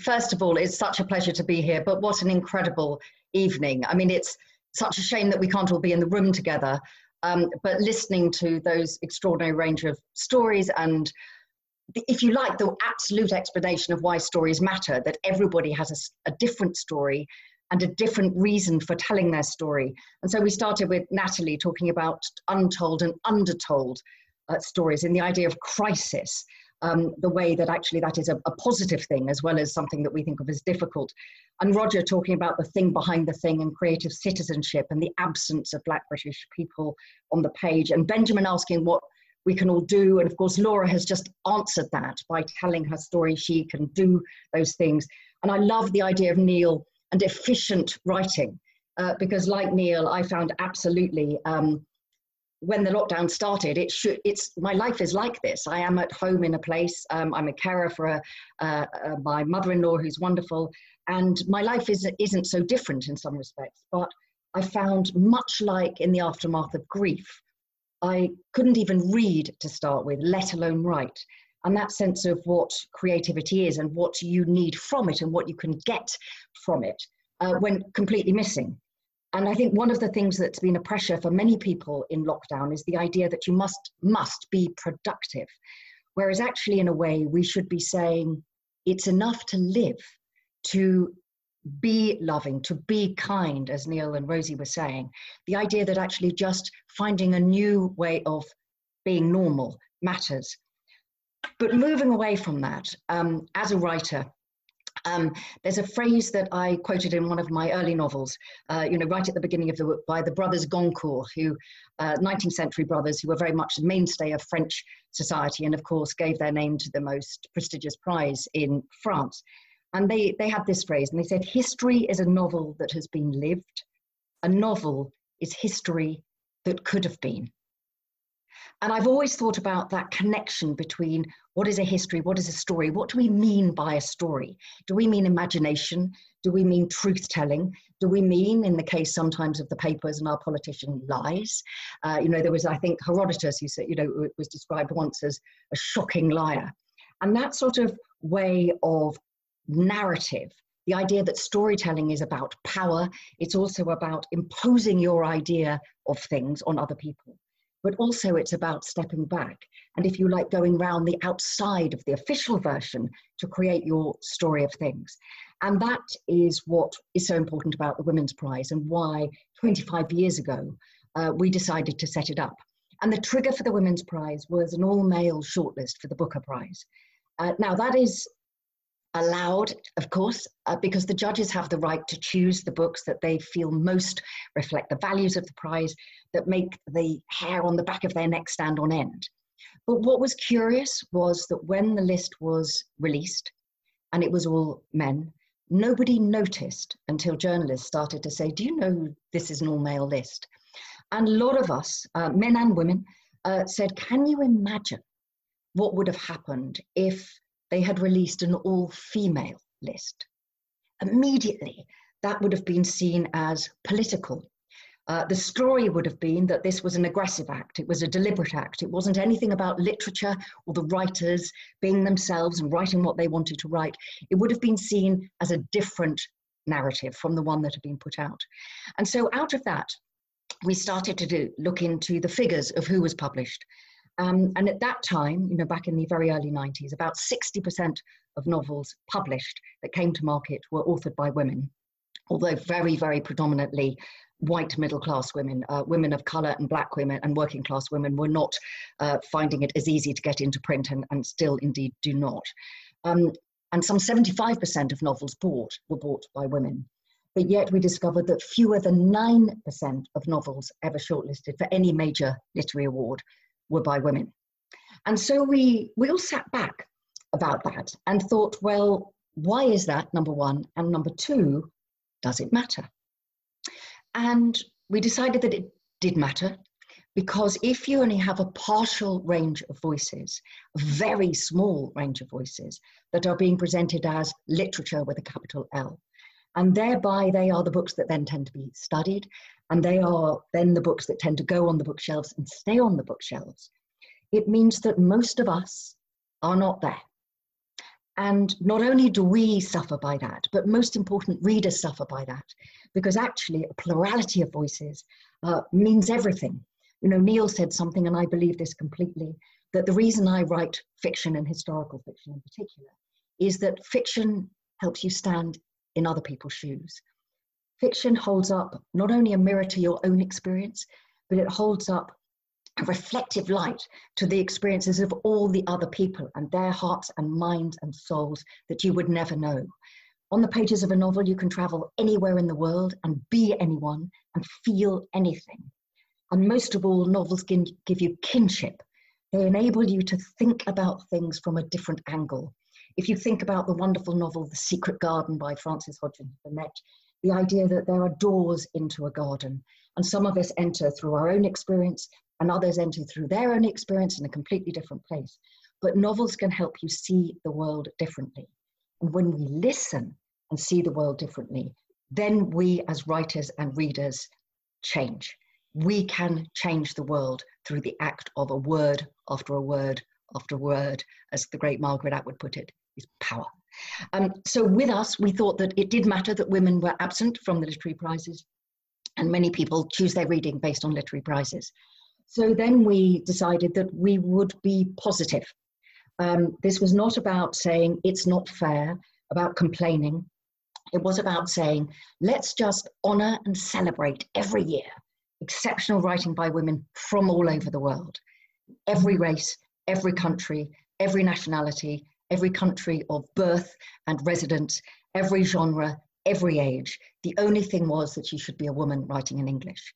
First of all, it's such a pleasure to be here, but what an incredible evening. I mean, it's such a shame that we can't all be in the room together, um, but listening to those extraordinary range of stories and if you like, the absolute explanation of why stories matter, that everybody has a, a, different story and a different reason for telling their story. And so we started with Natalie talking about untold and undertold uh, stories and the idea of crisis, um, the way that actually that is a, a, positive thing as well as something that we think of as difficult. And Roger talking about the thing behind the thing and creative citizenship and the absence of Black British people on the page. And Benjamin asking what we can all do. And of course, Laura has just answered that by telling her story. She can do those things. And I love the idea of Neil and efficient writing. Uh, because like Neil, I found absolutely um, when the lockdown started, it should, it's, my life is like this. I am at home in a place. Um, I'm a carer for a, uh, uh, my mother-in-law who's wonderful. And my life is, isn't so different in some respects, but I found much like in the aftermath of grief, I couldn't even read to start with, let alone write. And that sense of what creativity is and what you need from it and what you can get from it uh, went completely missing. And I think one of the things that's been a pressure for many people in lockdown is the idea that you must must be productive, whereas actually, in a way, we should be saying it's enough to live, to be loving, to be kind, as Neil and Rosie were saying. The idea that actually just finding a new way of being normal matters. But moving away from that, um, as a writer, um, there's a phrase that I quoted in one of my early novels, uh, you know, right at the beginning of the book, by the brothers Goncourt, who, uh, 19th century brothers, who were very much the mainstay of French society and, of course, gave their name to the most prestigious prize in France. And they, they had this phrase, and they said, History is a novel that has been lived, a novel is history that could have been. And I've always thought about that connection between what is a history, what is a story, what do we mean by a story? Do we mean imagination? Do we mean truth telling? Do we mean, in the case sometimes of the papers and our politician, lies? Uh, you know, there was, I think, Herodotus, who said, you know, was described once as a shocking liar. And that sort of way of narrative the idea that storytelling is about power, it's also about imposing your idea of things on other people but also it's about stepping back. And if you like, going round the outside of the official version to create your story of things. And that is what is so important about the Women's Prize and why 25 years ago uh, we decided to set it up. And the trigger for the Women's Prize was an all male shortlist for the Booker Prize. Uh, now, that is allowed, of course, uh, because the judges have the right to choose the books that they feel most reflect the values of the prize, that make the hair on the back of their neck stand on end. But what was curious was that when the list was released, and it was all men, nobody noticed until journalists started to say, Do you know this is an all male list? And a lot of us, uh, men and women, uh, said, Can you imagine what would have happened if they had released an all female list. Immediately, that would have been seen as political. Uh, the story would have been that this was an aggressive act, it was a deliberate act. It wasn't anything about literature or the writers being themselves and writing what they wanted to write. It would have been seen as a different narrative from the one that had been put out. And so, out of that, we started to do, look into the figures of who was published. Um, and at that time, you know, back in the very early 90s, about 60% of novels published that came to market were authored by women, although very, very predominantly white middle class women, uh, women of colour and black women and working class women were not uh, finding it as easy to get into print and, and still indeed do not. Um, and some 75% of novels bought were bought by women. But yet we discovered that fewer than 9% of novels ever shortlisted for any major literary award were by women. And so we, we all sat back about that and thought, well, why is that, number one? And number two, does it matter? And we decided that it did matter because if you only have a partial range of voices, a very small range of voices that are being presented as literature with a capital L, And thereby, they are the books that then tend to be studied, and they are then the books that tend to go on the bookshelves and stay on the bookshelves. It means that most of us are not there. And not only do we suffer by that, but most important, readers suffer by that, because actually a plurality of voices uh, means everything. You know, Neil said something, and I believe this completely, that the reason I write fiction and historical fiction in particular is that fiction helps you stand in other people's shoes. Fiction holds up not only a mirror to your own experience, but it holds up a reflective light to the experiences of all the other people and their hearts and minds and souls that you would never know. On the pages of a novel, you can travel anywhere in the world and be anyone and feel anything. And most of all, novels give you kinship. They enable you to think about things from a different angle. If you think about the wonderful novel The Secret Garden by Frances Hodgson Burnett, the idea that there are doors into a garden, and some of us enter through our own experience, and others enter through their own experience in a completely different place. But novels can help you see the world differently. And when we listen and see the world differently, then we as writers and readers change. We can change the world through the act of a word after a word after word, as the great Margaret Atwood put it, is power. Um, so with us, we thought that it did matter that women were absent from the literary prizes, and many people choose their reading based on literary prizes. So then we decided that we would be positive. Um, this was not about saying it's not fair, about complaining. It was about saying, let's just honour and celebrate every year exceptional writing by women from all over the world. Every race, every country, every nationality, every country of birth and residence, every genre, every age. The only thing was that she should be a woman writing in English.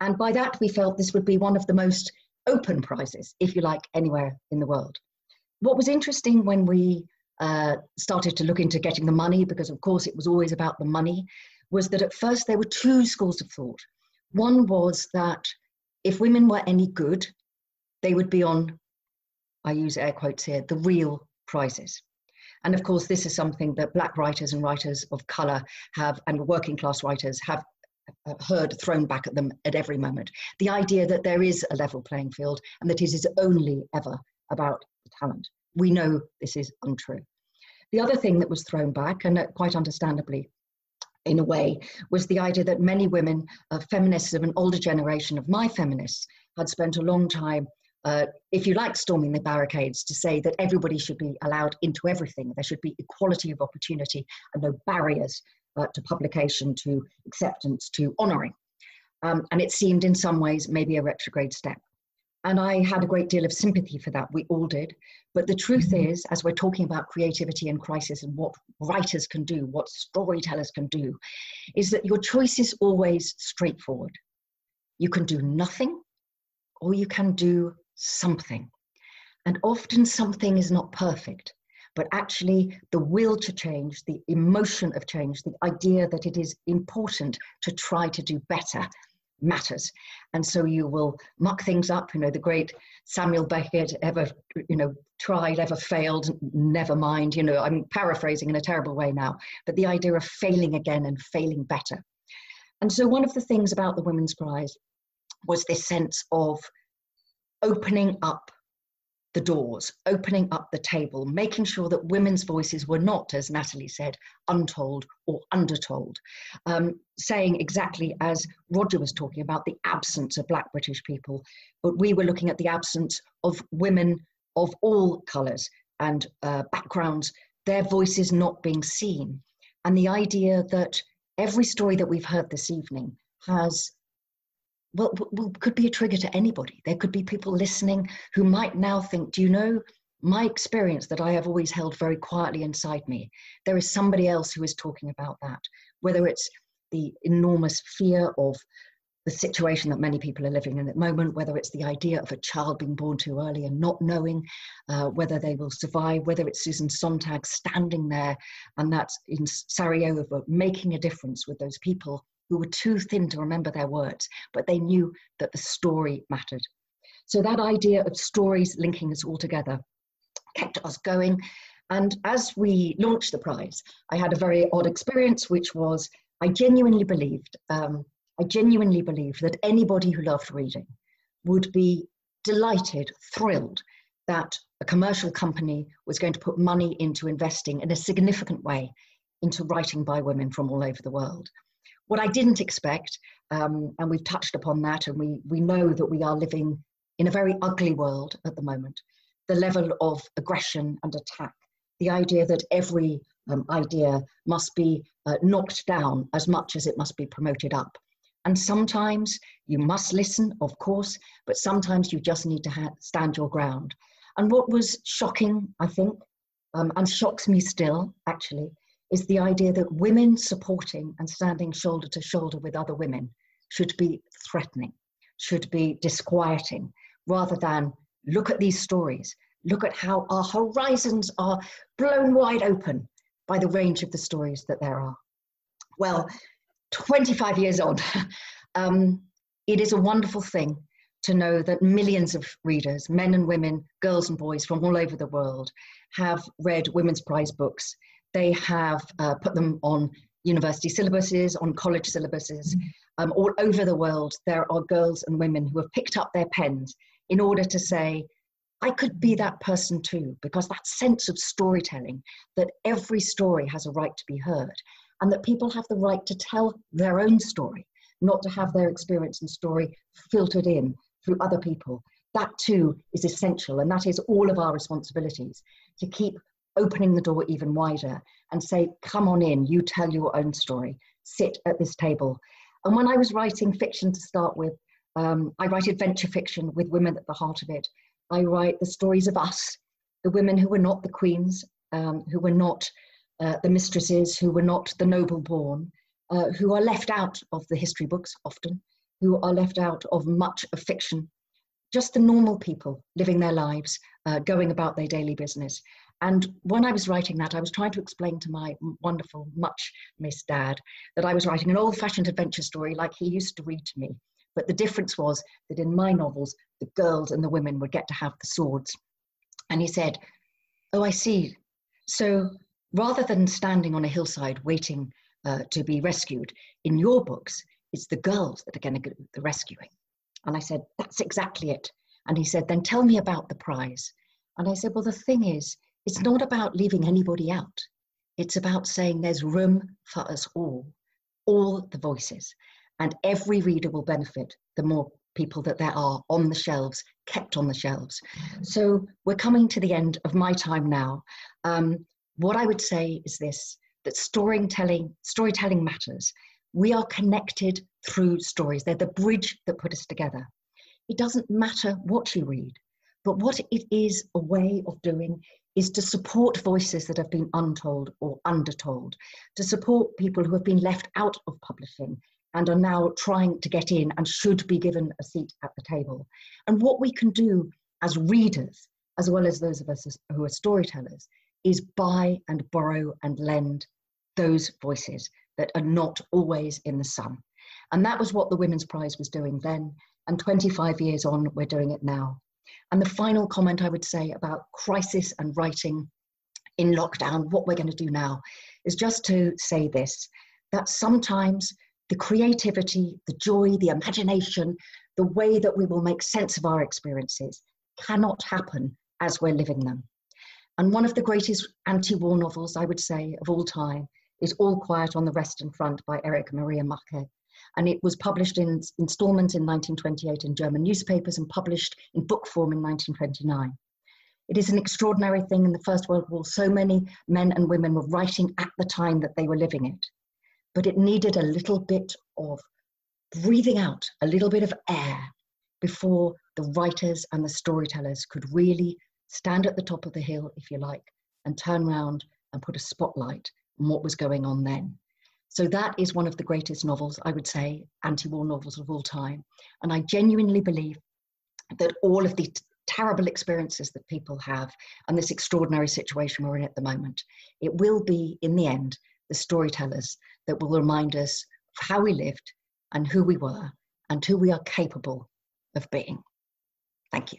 And by that, we felt this would be one of the most open prizes, if you like, anywhere in the world. What was interesting when we uh, started to look into getting the money, because of course it was always about the money, was that at first there were two schools of thought. One was that if women were any good, they would be on, I use air quotes here, the real prizes. And of course, this is something that black writers and writers of colour have, and working class writers have heard thrown back at them at every moment. The idea that there is a level playing field and that it is only ever about talent. We know this is untrue. The other thing that was thrown back, and quite understandably, in a way, was the idea that many women, uh, feminists of an older generation of my feminists, had spent a long time, uh, if you like, storming the barricades to say that everybody should be allowed into everything. There should be equality of opportunity and no barriers uh, to publication, to acceptance, to honouring. Um, and it seemed in some ways maybe a retrograde step. And I had a great deal of sympathy for that. We all did. But the truth mm-hmm. is, as we're talking about creativity and crisis and what writers can do, what storytellers can do, is that your choice is always straightforward. You can do nothing or you can do something. And often something is not perfect but actually the will to change, the emotion of change, the idea that it is important to try to do better matters. And so you will muck things up. You know, the great Samuel Beckett ever, you know, tried, ever failed, never mind. You know, I'm paraphrasing in a terrible way now, but the idea of failing again and failing better. And so one of the things about the Women's Prize was this sense of opening up the doors, opening up the table, making sure that women's voices were not, as Natalie said, untold or undertold. Um, saying exactly as Roger was talking about the absence of Black British people, but we were looking at the absence of women of all colours and uh, backgrounds, their voices not being seen. And the idea that every story that we've heard this evening has well, well, could be a trigger to anybody. There could be people listening who might now think, do you know, my experience that I have always held very quietly inside me, there is somebody else who is talking about that, whether it's the enormous fear of the situation that many people are living in at the moment, whether it's the idea of a child being born too early and not knowing uh, whether they will survive, whether it's Susan Sontag standing there and that's in Sarajevo making a difference with those people who were too thin to remember their words, but they knew that the story mattered. So that idea of stories linking us all together kept us going. And as we launched the prize, I had a very odd experience, which was I genuinely believed, um, I genuinely believed that anybody who loved reading would be delighted, thrilled that a commercial company was going to put money into investing in a significant way into writing by women from all over the world. What I didn't expect, um, and we've touched upon that, and we, we know that we are living in a very ugly world at the moment, the level of aggression and attack, the idea that every um, idea must be uh, knocked down as much as it must be promoted up. And sometimes you must listen, of course, but sometimes you just need to ha- stand your ground. And what was shocking, I think, um, and shocks me still, actually, is the idea that women supporting and standing shoulder to shoulder with other women should be threatening, should be disquieting, rather than look at these stories, look at how our horizons are blown wide open by the range of the stories that there are. Well, 25 years on, um, it is a wonderful thing to know that millions of readers, men and women, girls and boys from all over the world, have read Women's Prize books. They have uh, put them on university syllabuses, on college syllabuses. Um, all over the world, there are girls and women who have picked up their pens in order to say, I could be that person too, because that sense of storytelling, that every story has a right to be heard, and that people have the right to tell their own story, not to have their experience and story filtered in through other people. That too is essential, and that is all of our responsibilities to keep opening the door even wider and say, Come on in, you tell your own story, sit at this table. And when I was writing fiction to start with, um, I write adventure fiction with women at the heart of it. I write the stories of us, the women who were not the queens, um, who were not uh, the mistresses, who were not the noble born, uh, who are left out of the history books often, who are left out of much of fiction, just the normal people living their lives, uh, going about their daily business. And when I was writing that, I was trying to explain to my wonderful, much missed dad that I was writing an old fashioned adventure story like he used to read to me. But the difference was that in my novels, the girls and the women would get to have the swords. And he said, Oh, I see. So rather than standing on a hillside waiting uh, to be rescued, in your books, it's the girls that are going to do the rescuing. And I said, That's exactly it. And he said, Then tell me about the prize. And I said, Well, the thing is, it's not about leaving anybody out. It's about saying there's room for us all, all the voices. And every reader will benefit the more people that there are on the shelves, kept on the shelves. So we're coming to the end of my time now. Um, what I would say is this that storytelling, storytelling matters we are connected through stories. They're the bridge that put us together. It doesn't matter what you read, but what it is a way of doing is to support voices that have been untold or undertold, to support people who have been left out of publishing and are now trying to get in and should be given a seat at the table. And what we can do as readers, as well as those of us who are storytellers, is buy and borrow and lend those voices that are not always in the sun. And that was what the Women's Prize was doing then. And 25 years on, we're doing it now. And the final comment I would say about crisis and writing in lockdown, what we're going to do now, is just to say this that sometimes the creativity, the joy, the imagination, the way that we will make sense of our experiences cannot happen as we're living them. And one of the greatest anti war novels, I would say, of all time is All Quiet on the Western Front by Erich Maria Remarque. And it was published in installments in 1928 in German newspapers and published in book form in 1929. It is an extraordinary thing in the First World War. So many men and women were writing at the time that they were living it. But it needed a little bit of breathing out, a little bit of air before the writers and the storytellers could really stand at the top of the hill, if you like, and turn around and put a spotlight and what was going on then. So that is one of the greatest novels, I would say, anti-war novels of all time. And I genuinely believe that all of the terrible experiences that people have and this extraordinary situation we're in at the moment, it will be, in the end, the storytellers that will remind us of how we lived and who we were and who we are capable of being. Thank you.